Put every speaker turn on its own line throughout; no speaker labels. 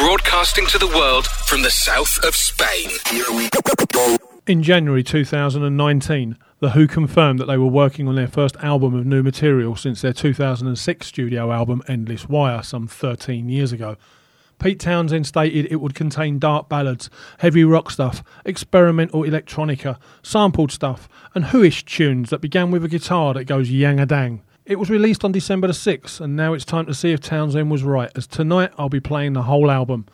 broadcasting to the world from the south of Spain.
In January 2019, The Who confirmed that they were working on their first album of new material since their 2006 studio album Endless Wire, some 13 years ago. Pete Townshend stated it would contain dark ballads, heavy rock stuff, experimental electronica, sampled stuff, and whoish tunes that began with a guitar that goes yang a dang. It was released on December the 6th, and now it's time to see if Townshend was right, as tonight I'll be playing the whole album.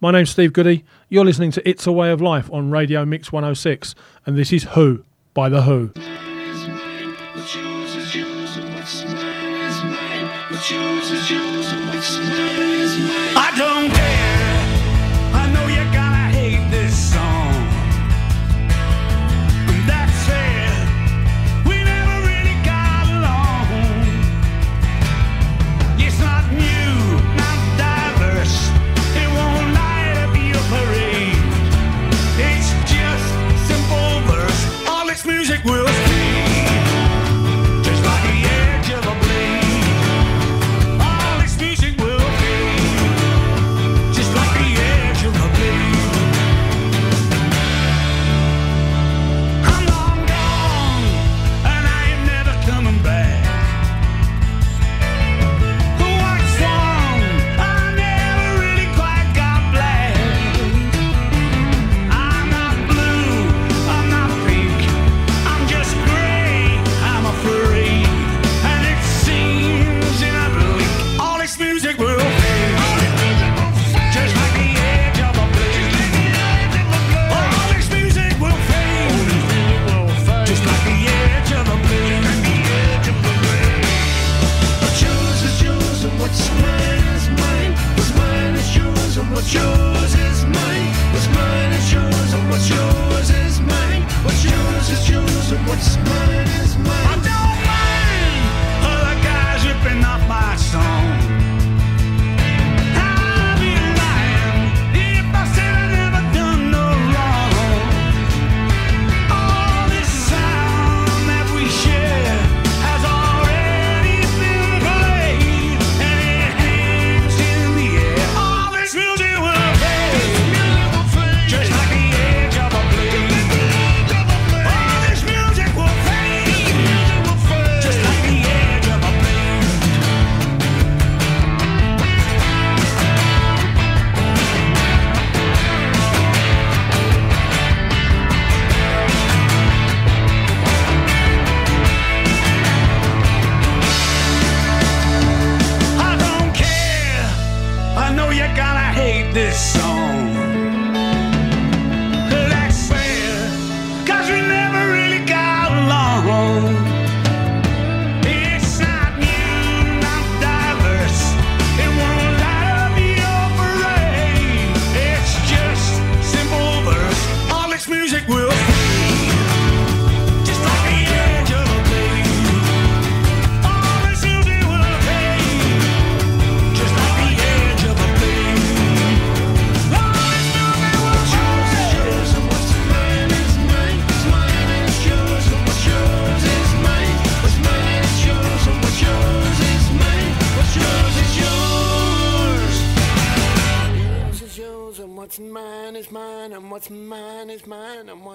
My name's Steve Goodey, you're listening to It's a Way of Life on Radio Mix 106, and this is Who by The Who.
I don't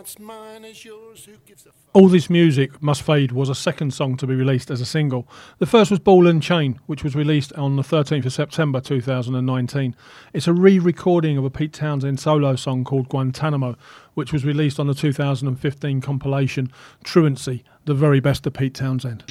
what's mine is yours. Who gives a fuck?
All This Music Must Fade was a second song to be released as a single. The first was Ball and Chain, which was released on the 13th of September 2019. It's a re recording of a Pete Townshend solo song called Guantanamo, which was released on the 2015 compilation Truancy, the very best of Pete Townshend.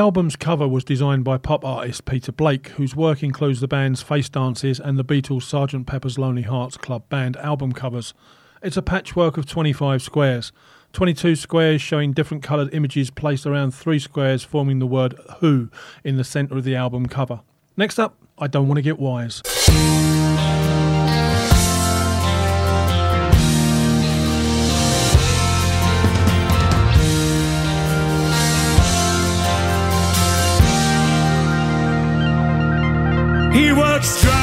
Album's cover was designed by pop artist Peter Blake, whose work includes the band's Face Dances and the Beatles' Sgt. Pepper's Lonely Hearts Club Band album covers. It's a patchwork of 25 squares, 22 squares showing different coloured images placed around three squares, forming the word Who in the centre of the album cover. Next up, I Don't Want to Get Wise.
He works drunk,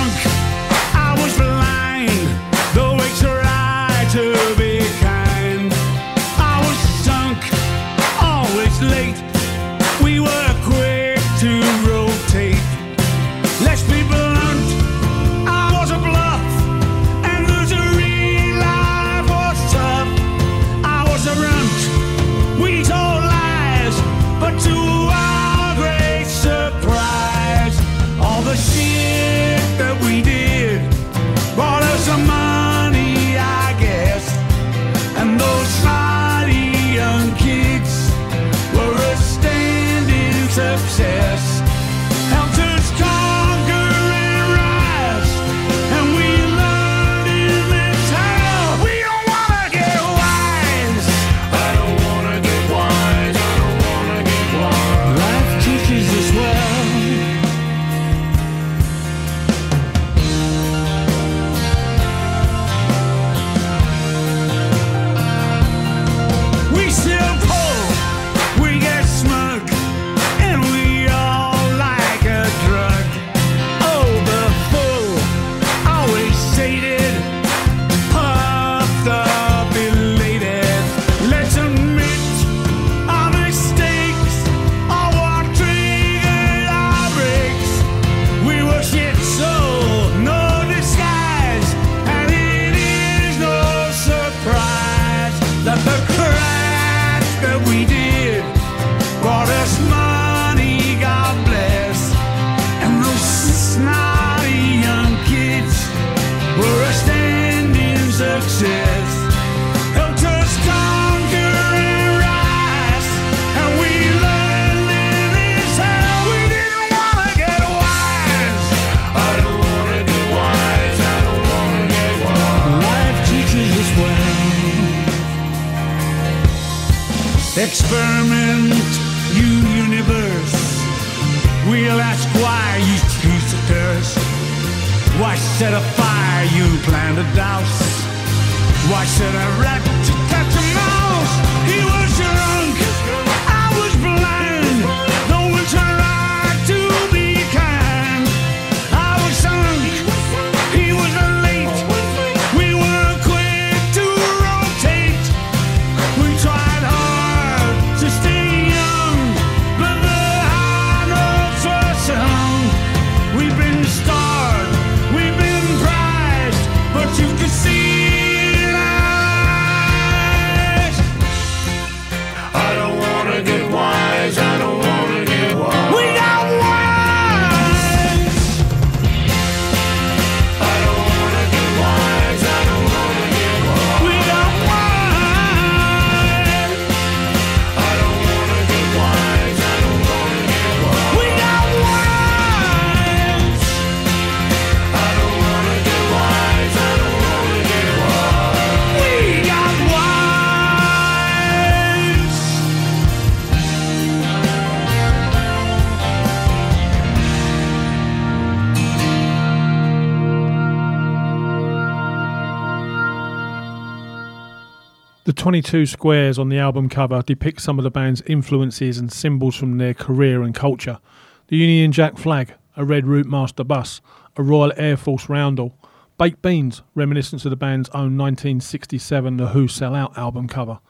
22 squares on the album cover depict some of the band's influences and symbols from their career and culture. The Union Jack flag, a red Route Master bus, a Royal Air Force roundel, baked beans, reminiscent of the band's own 1967 The Who Sell Out album cover,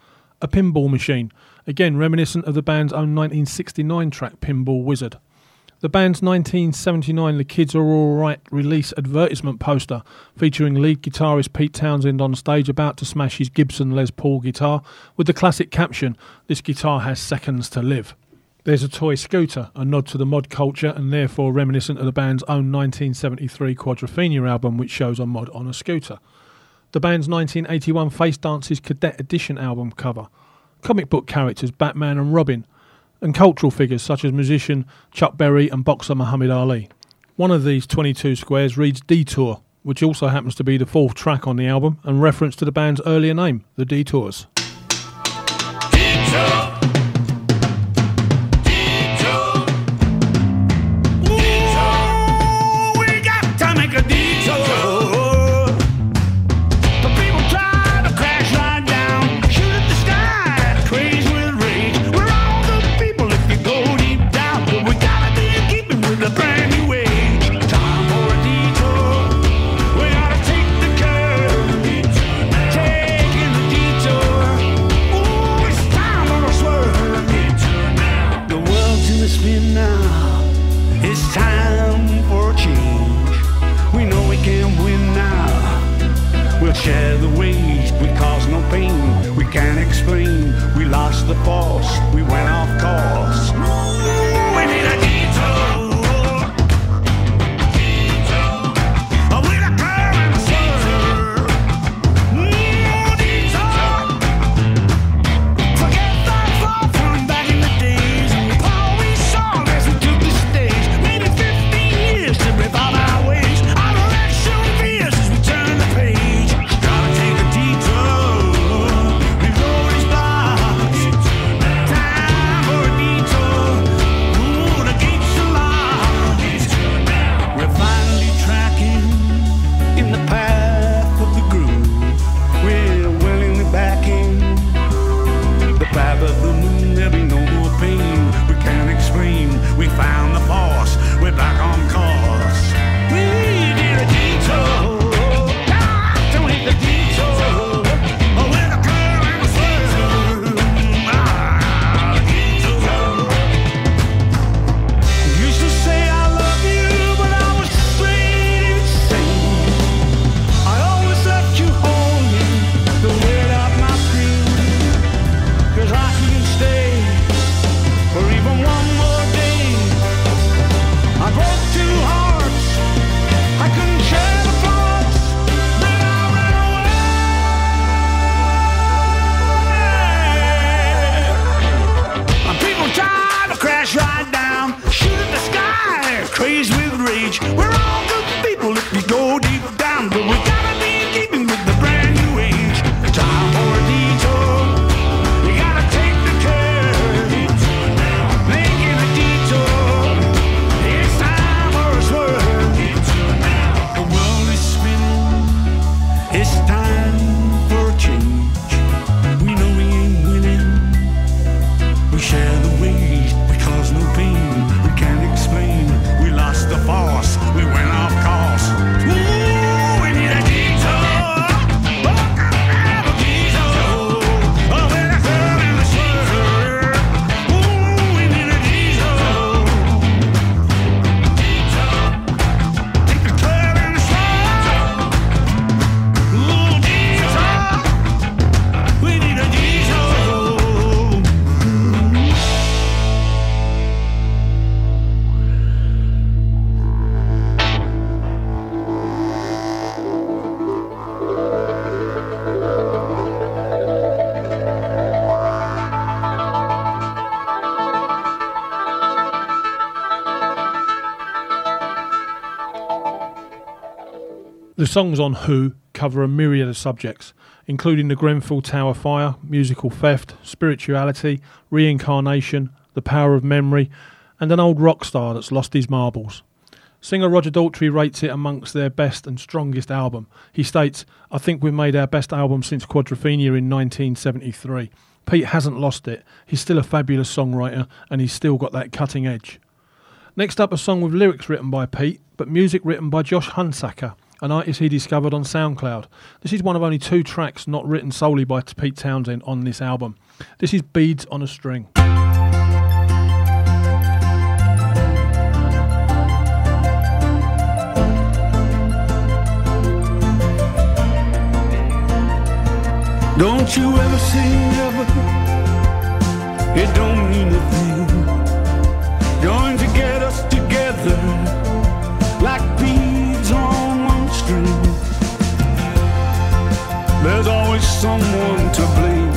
a pinball machine, again reminiscent of the band's own 1969 track Pinball Wizard. The band's 1979 The Kids Are Alright release advertisement poster featuring lead guitarist Pete Townshend on stage about to smash his Gibson Les Paul guitar with the classic caption, This guitar has seconds to live. There's a toy scooter, a nod to the mod culture and therefore reminiscent of the band's own 1973 Quadrophenia album, which shows a mod on a scooter. The band's 1981 Face Dances Cadet Edition album cover. Comic book characters Batman and Robin.
And cultural figures such as musician Chuck Berry and boxer Muhammad Ali. One of these 22 squares reads Detour, which also happens to be the fourth track on the album and reference to the band's earlier name, The Detours.
The
songs on Who cover a myriad of subjects, including the Grenfell Tower fire, musical theft, spirituality, reincarnation, the power of memory, and an old rock star that's lost his marbles. Singer Roger Daltrey rates it amongst their best and strongest album. He states, I think we've made our best album since Quadrophenia in 1973. Pete hasn't lost it. He's still a fabulous songwriter and he's still got that cutting edge. Next up, a song with lyrics written by Pete, but music written by Josh Hunsacker, an artist he discovered on SoundCloud. This is one of only two tracks not written solely by Pete Townshend on this album. This is Beads on a String.
Don't you ever say never. It don't mean a thing. Someone to blame.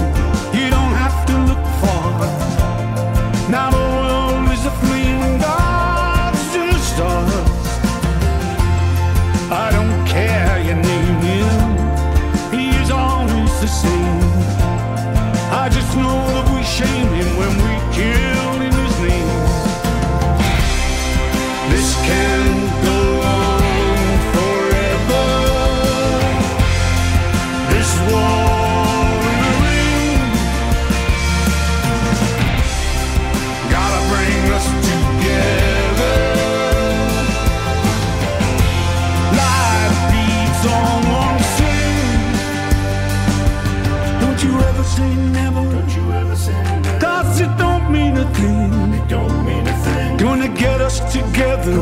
Together,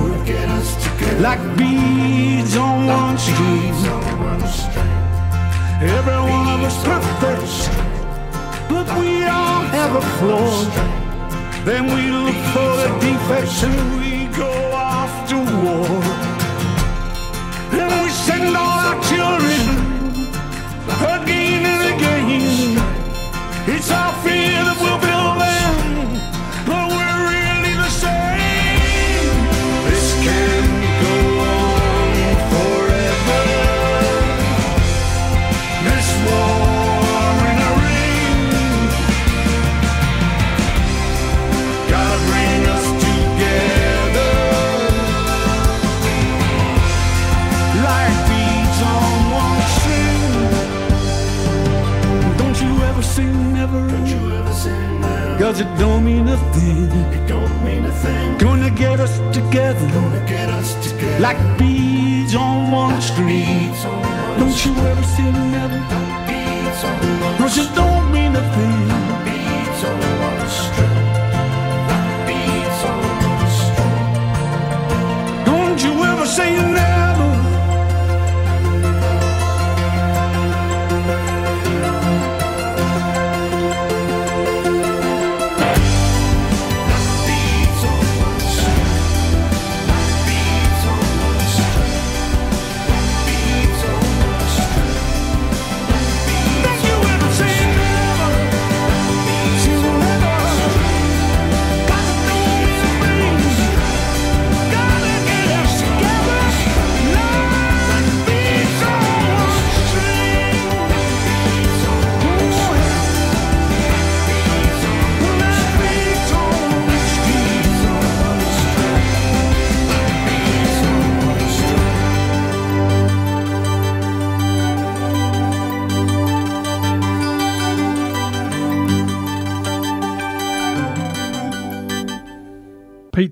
like beads on one string. Every one of us perfect, but we all have a flaw. Then we look for the defects and we go off to war. And we send all our children again and again. It's our fear that we'll build Cause it don't mean a thing. It don't mean a thing. Gonna get us together. Gonna get us together. Like beads on one string. Don't you ever say never? Cause it don't mean a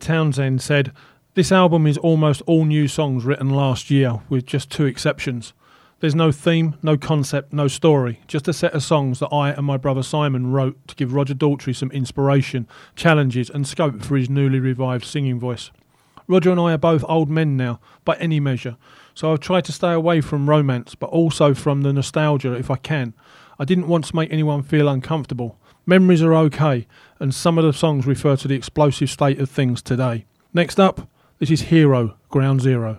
Townshend said, This album is almost all new songs written last year, with just two exceptions. There's no theme, no concept, no story, just a set of songs that I and my brother Simon wrote to give Roger Daltrey some inspiration, challenges, and scope for his newly revived singing voice. Roger and I are both old men now, by any measure, so I've tried to stay away from romance, but also from the nostalgia if I can. I didn't want to make anyone feel uncomfortable. Memories are okay, and some of the songs refer to the explosive state of things today. Next up, this is Hero, Ground Zero.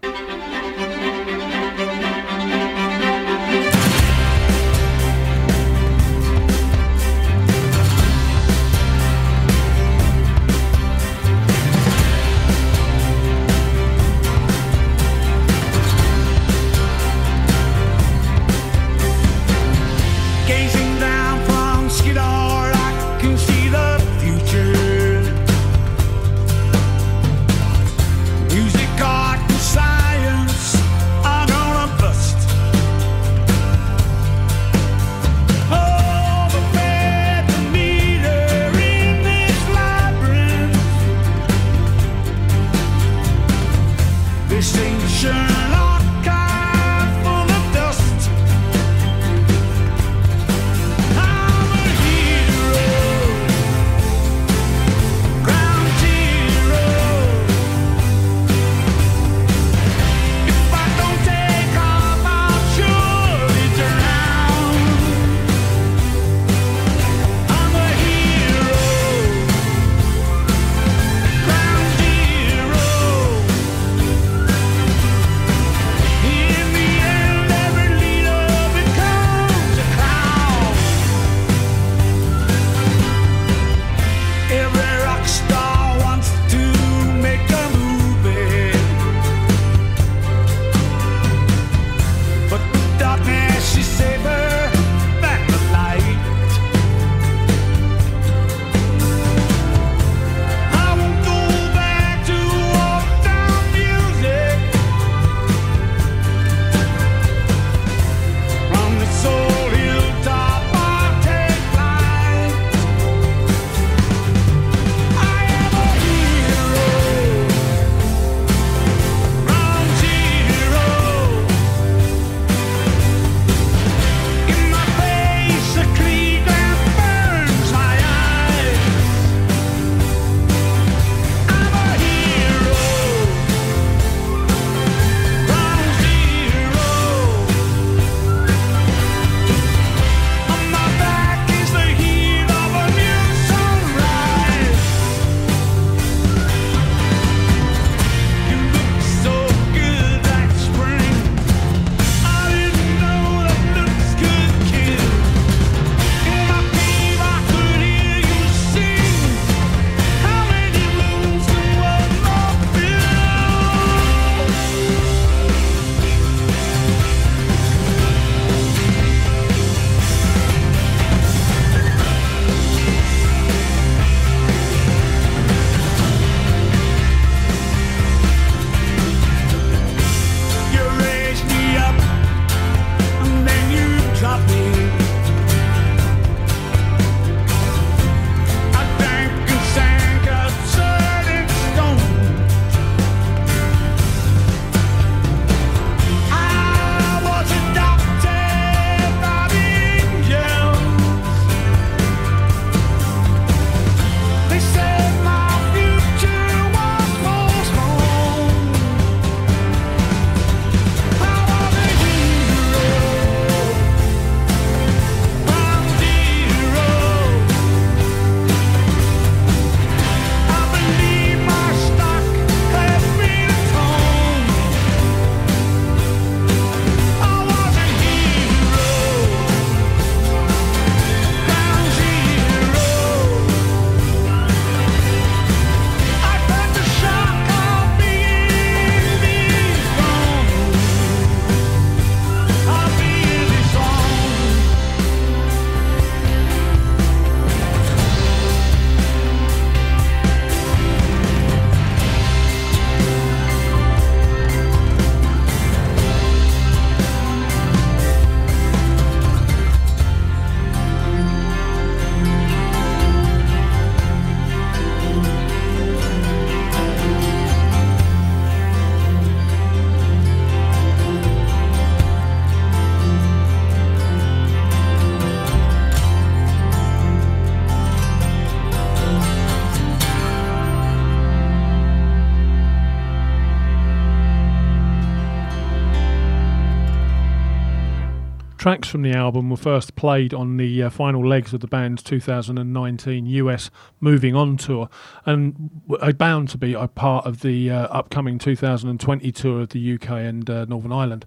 tracks from the album were first played on the uh, final legs of the band's 2019 US Moving On tour and are bound to be a part of the uh, upcoming 2020 tour of the UK and uh, Northern Ireland.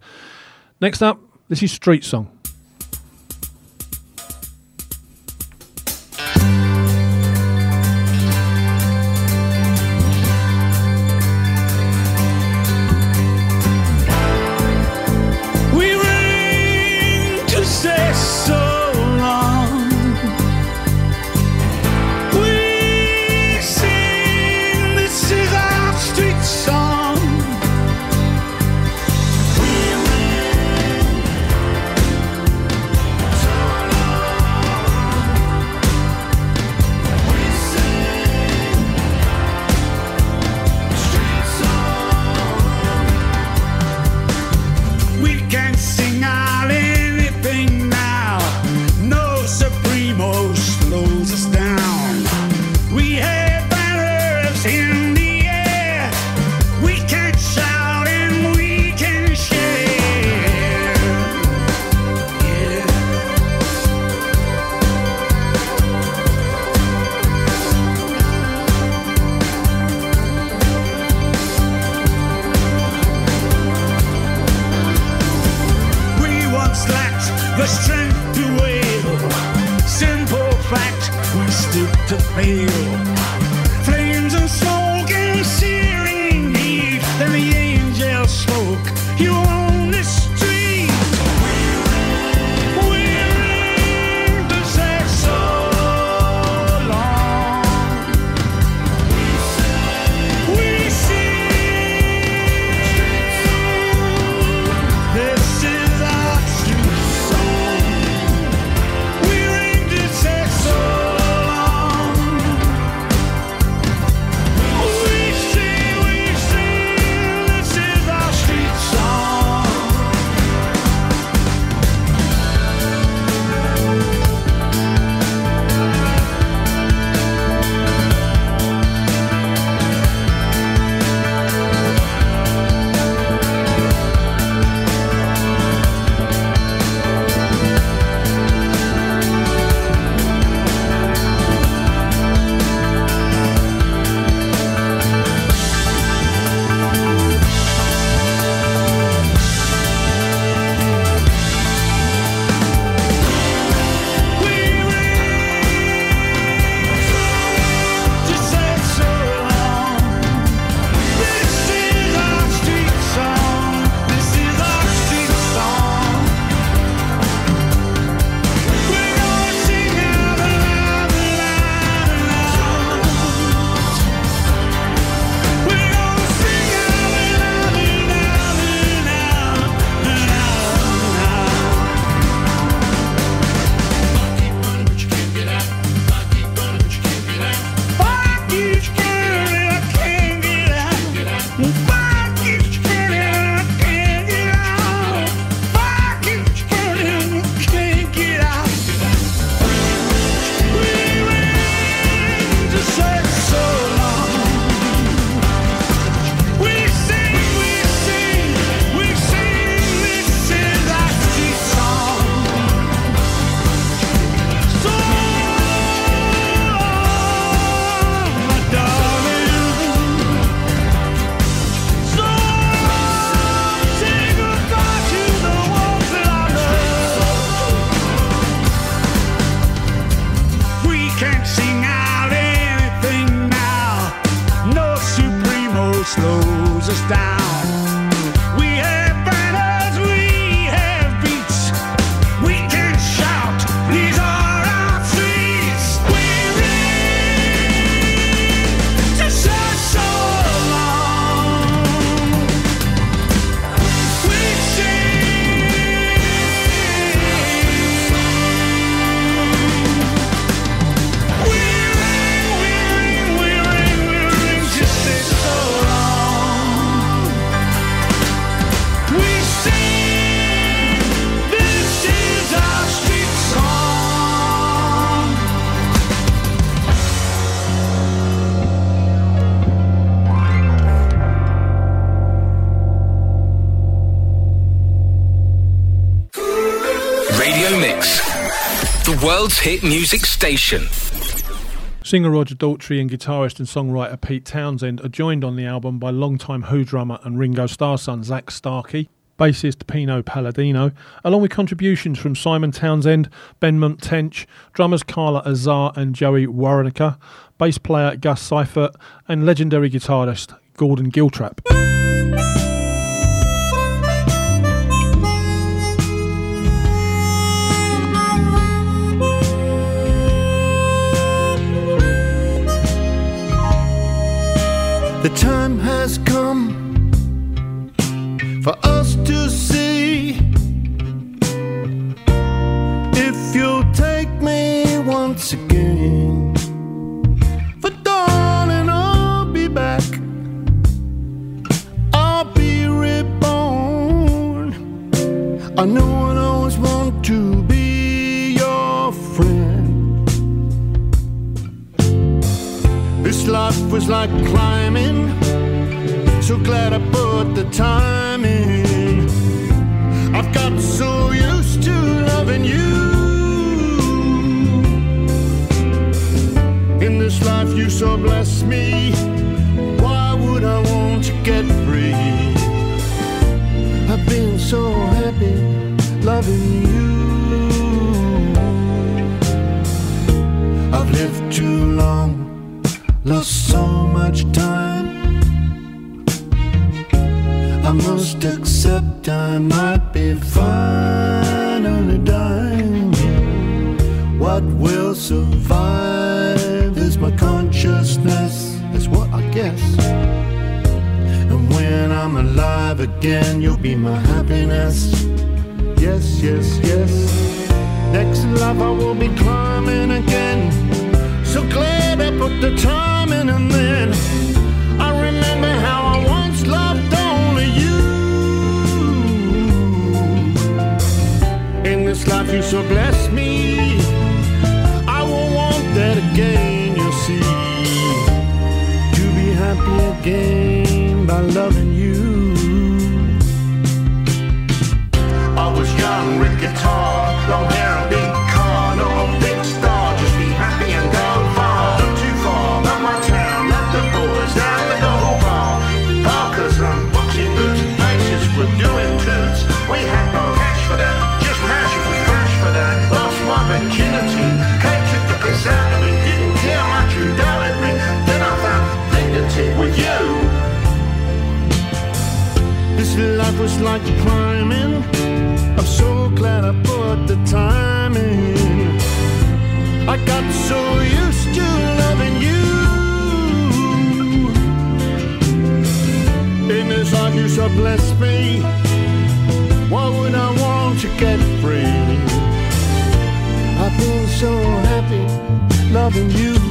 Next up, this is Street Song.
Hit music station.
Singer Roger Daltrey and guitarist and songwriter Pete Townshend are joined on the album by longtime Who drummer and Ringo Starr son Zak Starkey, bassist Pino Palladino, along with contributions from Simon Townshend, Benmont Tench, drummers Carla Azar and Joey Waronker, bass player Gus Seifert, and legendary guitarist Gordon Giltrap.
The time has come for us to see if you'll take me once again. For darling, I'll be back. I'll be reborn. I know time like climbing. I'm so glad I put the time in. I got so used to loving you. In this life, you so blessed me. Why would I want to get free? I've been so happy loving you.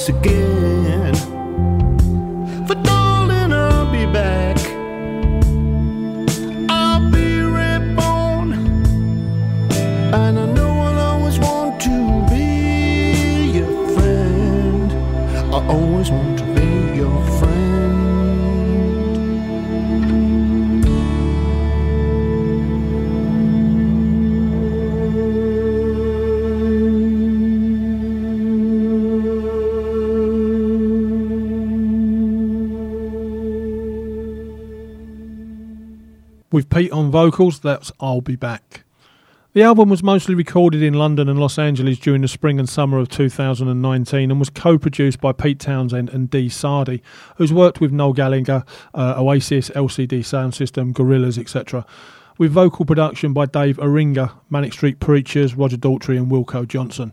Once again. For darling, I'll be back. I'll be reborn, and I know I'll always want to be your friend. I always want
Pete on vocals, that's I'll Be Back. The album was mostly recorded in London and Los Angeles during the spring and summer of 2019 and was co produced by Pete Townshend and Dee Sardy, who's worked with Noel Gallagher, uh, Oasis, LCD Soundsystem, Gorillaz, etc., with vocal production by Dave Eringa, Manic Street Preachers, Roger Daltrey, and Wilko Johnson.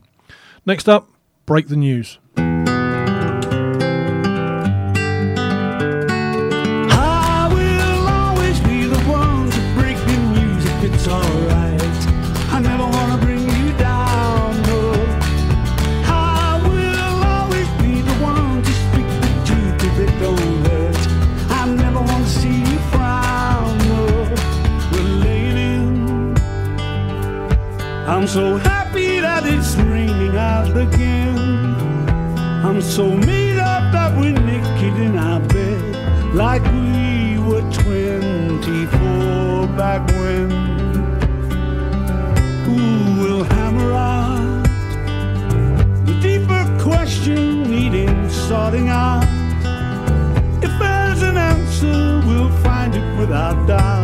Next up, Break the News.
So happy that it's raining out again. I'm so made up that we're naked in our bed, like we were 24 back when. Ooh, we'll hammer out the deeper question needing sorting out. If there's an answer, we'll find it without doubt.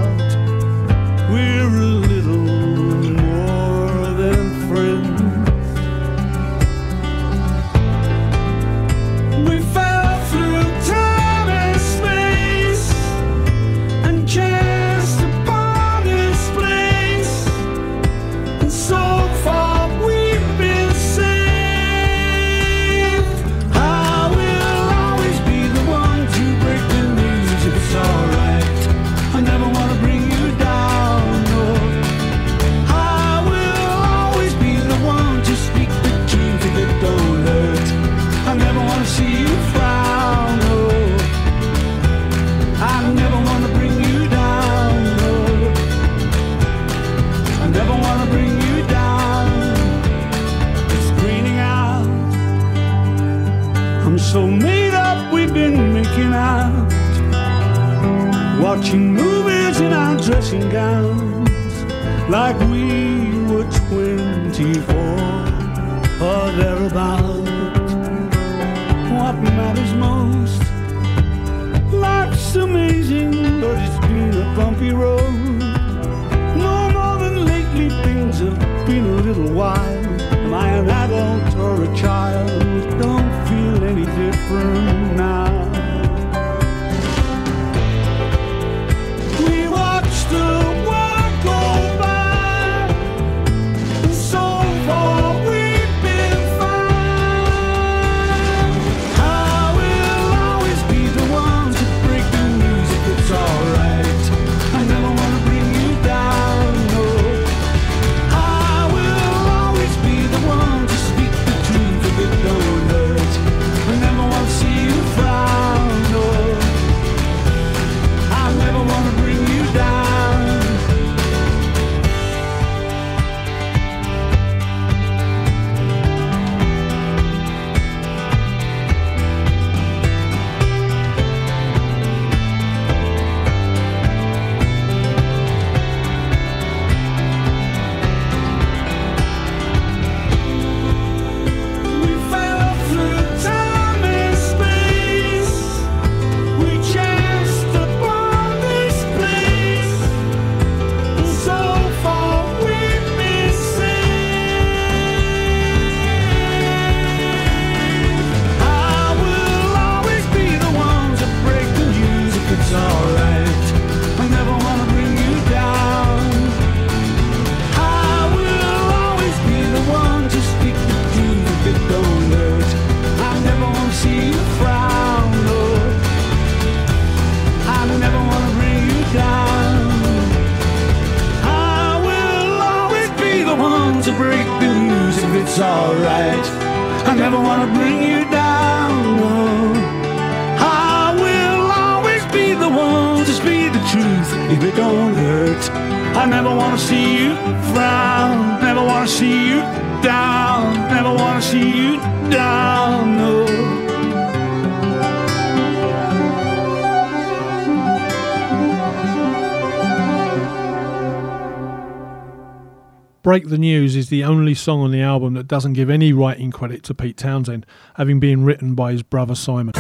Break the News
is the only song on the album that doesn't give any writing credit to Pete Townshend, having been written by his brother Simon.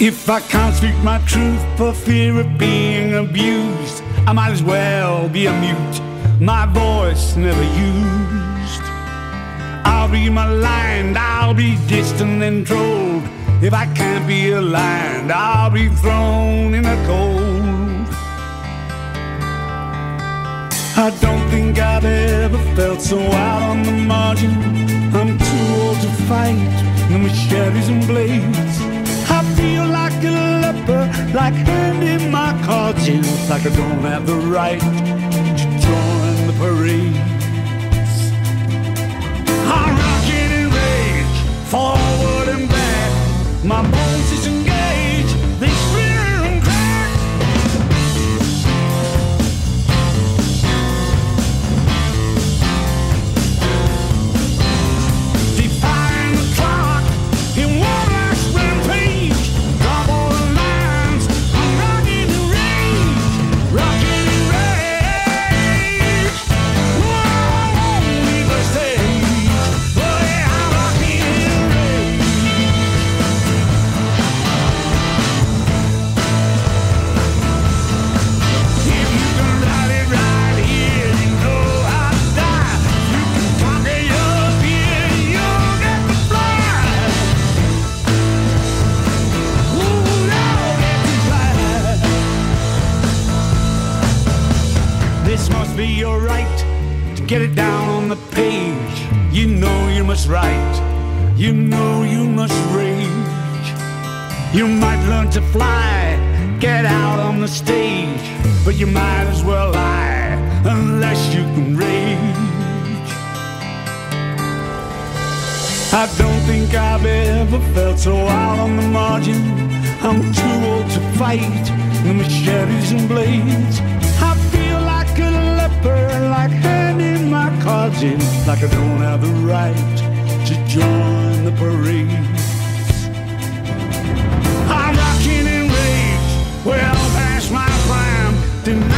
If I can't speak my truth for fear of being abused, I might as well be a mute, my voice never used. I'll be maligned, I'll be distant and trolled. If I can't be aligned, I'll be thrown in the cold. I don't think I've ever felt so out on the margin. I'm too old to fight the machetes and blades. I feel like a leper, like handing my cards in, like I don't have the right to join the. I'm rocking in rage, forward. My get it down on the page. You know you must write. You know you must rage. You might learn to fly, get out on the stage, but you might as well lie unless you can rage. I don't think I've ever felt so out on the margin. I'm too old to fight the machetes and blades. I feel like a leper, like cards in, like I don't have the right to join the parade. I'm rocking in rage, well past my prime, denying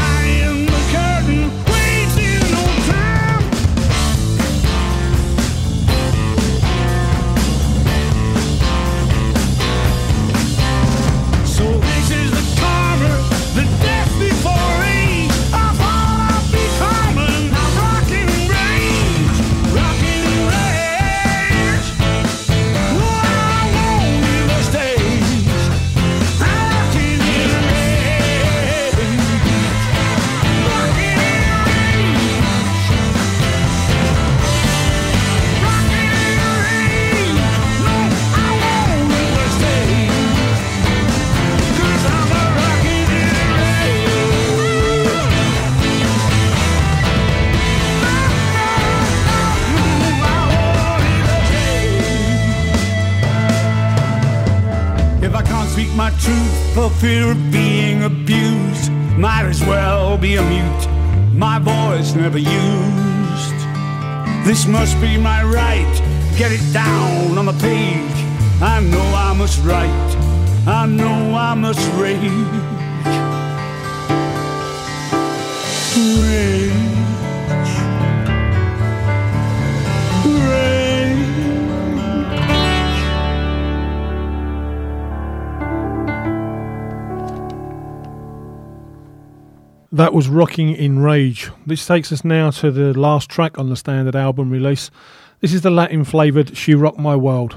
truth for fear of being abused, might as well be a mute, my voice never used. This must be my right, get it down on the page. I know I must write, I know I must rage. Rage.
That was Rocking in Rage. This takes us now to the last track on the standard album release. This is the Latin flavoured She Rocked My World.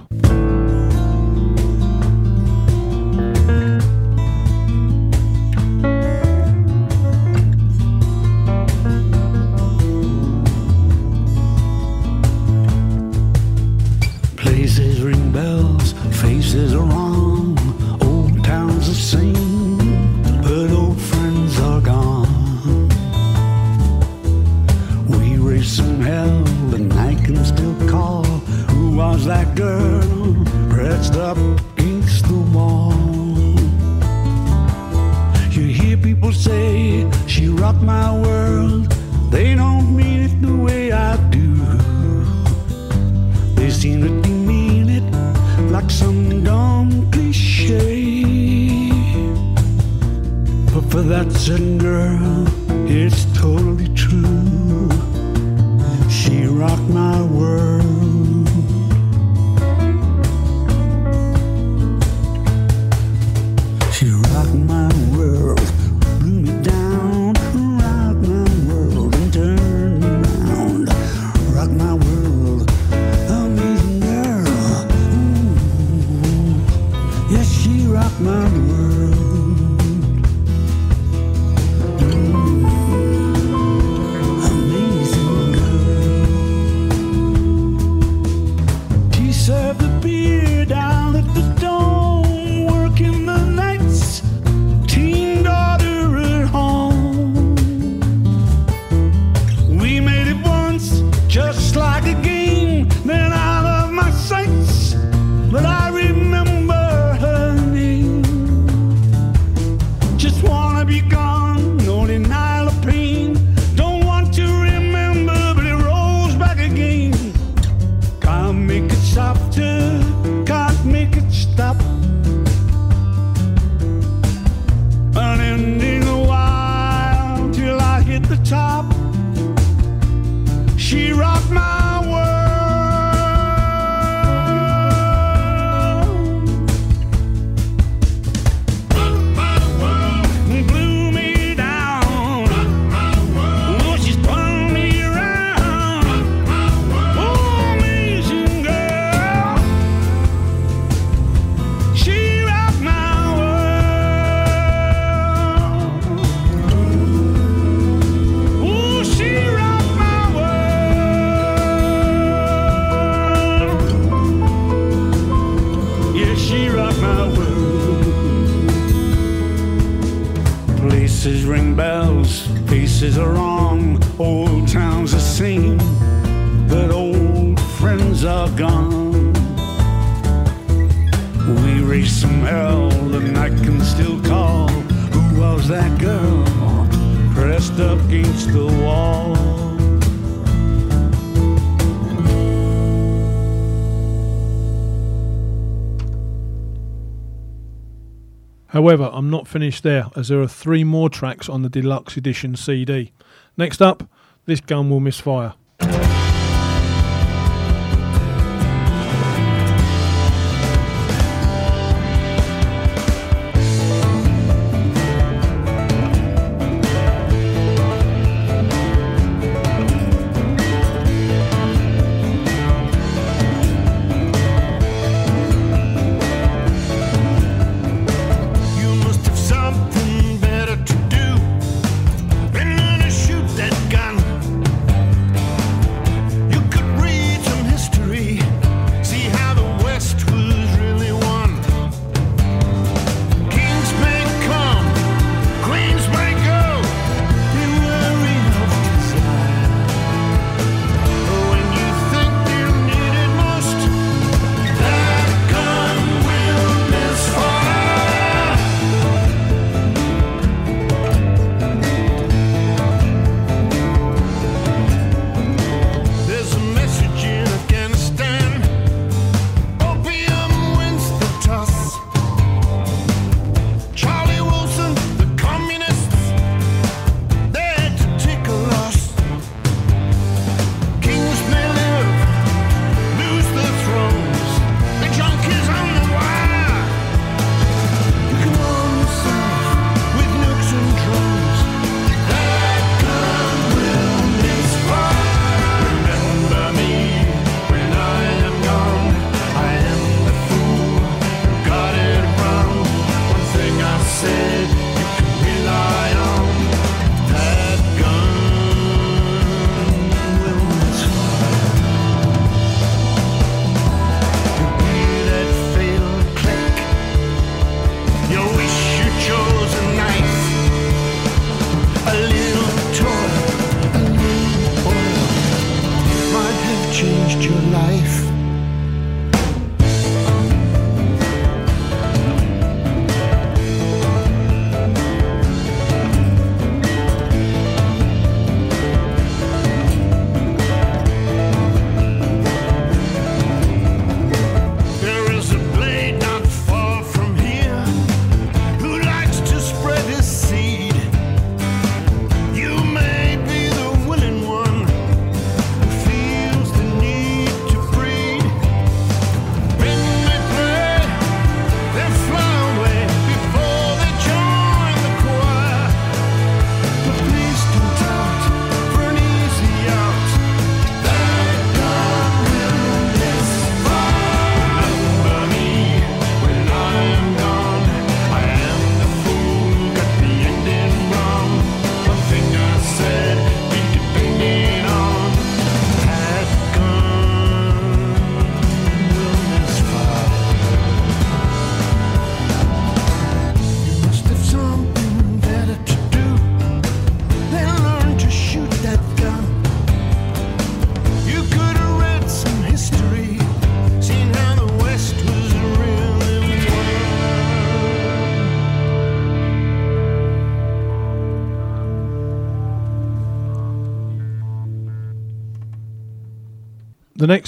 I'm not finished there, as there are three more tracks on the deluxe edition CD. Next up, this gun will misfire.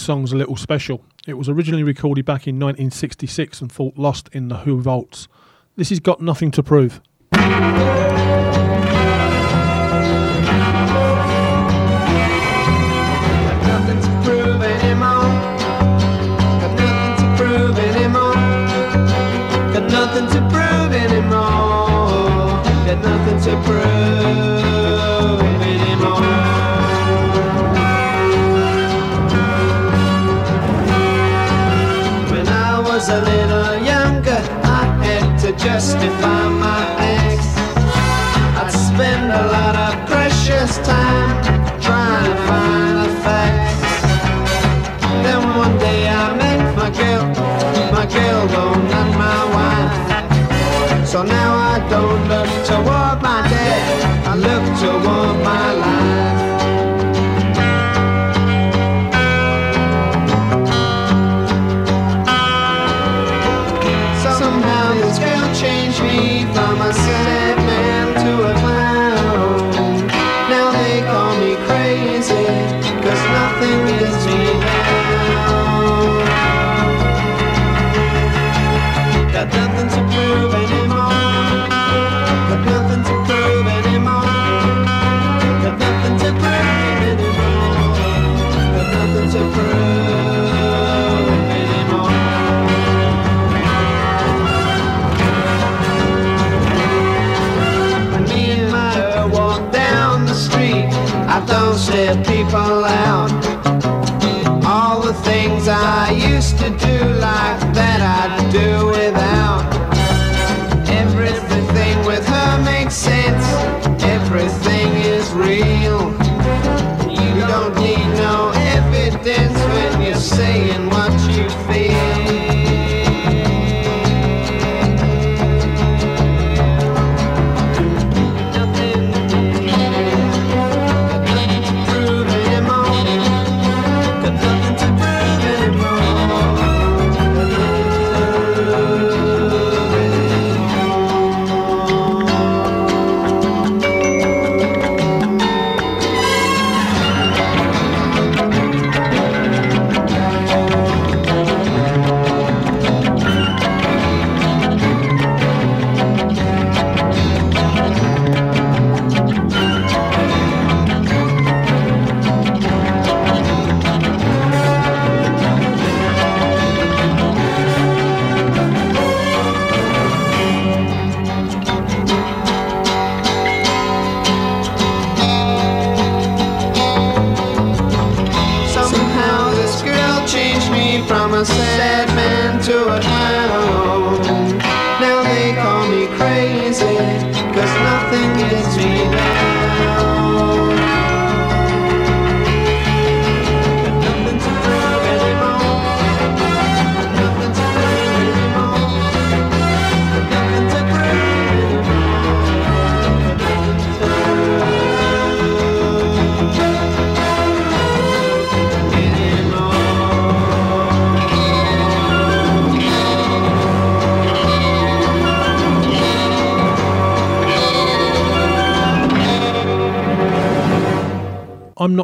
Song's a little special. It was originally recorded back in 1966 and thought lost in the Who vaults. This has got nothing to prove.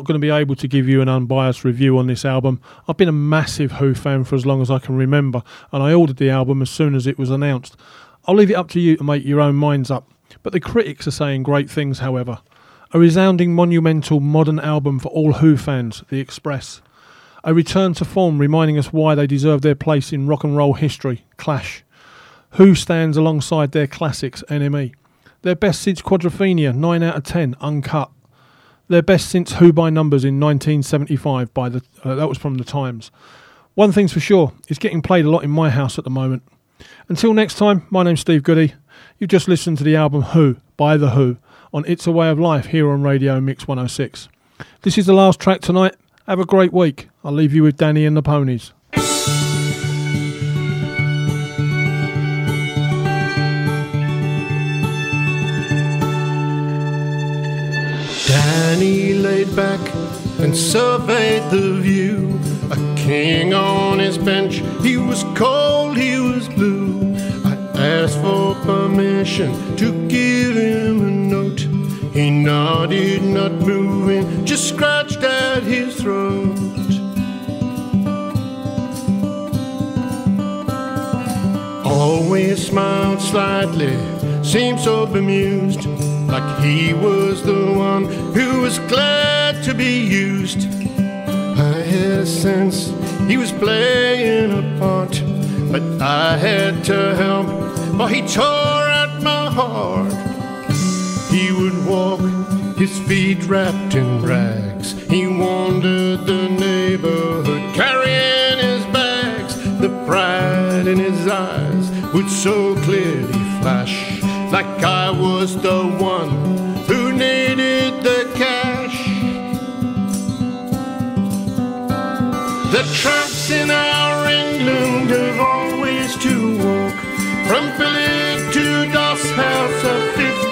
Going to be able to give you an unbiased review on this album. I've been a massive Who fan for as long as I can remember, and I ordered the album as soon as it was announced. I'll leave it up to you to make your own minds up. But the critics are saying great things, however. A resounding, monumental, modern album for all Who fans, The Express. A return to form reminding us why they deserve their place in rock and roll history, Clash. Who stands alongside their classics, NME. Their best since Quadrophenia, 9 out of 10, uncut. Their best since Who by Numbers in 1975 by the uh, that was from the Times. One thing's for sure, it's getting played a lot in my house at the moment. Until next time, my name's Steve Goodey. You've just listened to the album Who by The Who on It's a Way of Life here on Radio Mix 106. This is the last track tonight. Have a great week. I'll leave you with Danny and the Ponies.
he laid back and surveyed the view. A king on his bench, he was cold, he was blue. I asked for permission to give him a note. He nodded, not moving, just scratched at his throat. Always smiled slightly, seemed so bemused like he was the one who was glad to be used. I had a sense he was playing a part, but I had to help, for he tore at my heart. He would walk, his feet wrapped in rags. He wandered the neighborhood carrying his bags. The pride in his eyes would so clearly flash, like I was the one who needed the cash. The tramps in our England have always to walk from village to Doss House, a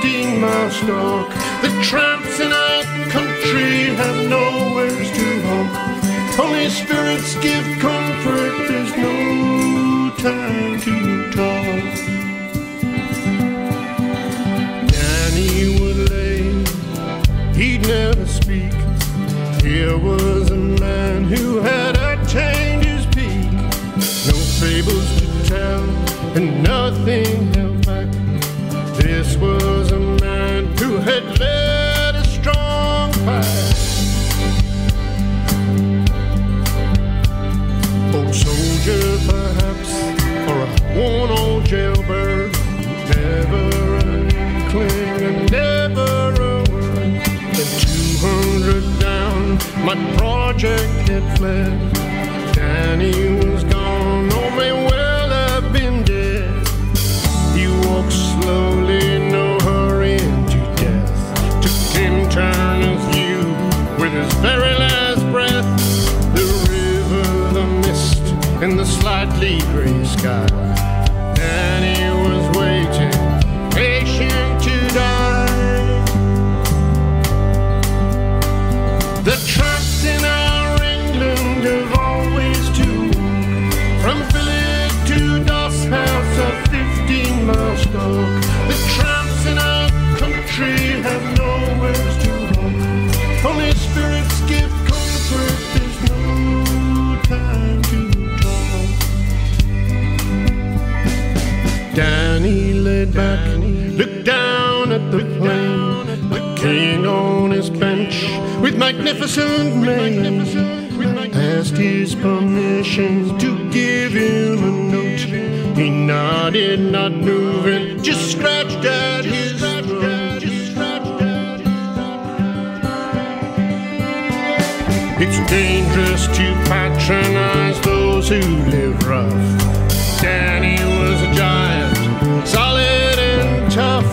15 mile stalk. The tramps in our country have nowhere to haunt. Holy spirits give comfort, there's no time to never speak. Here was a man who had attained his peak. No fables to tell, and nothing held back. This was a man who had my project had fled. Danny was gone, magnificent mien. Asked his permission to give him a note. He nodded, not moving, just scratched at his throat. It's dangerous to patronize those who live rough. Danny was a giant, solid and tough.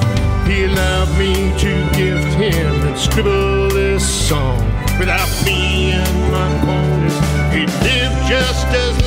He allowed me to gift him and scribble song without being my opponent. He lived just as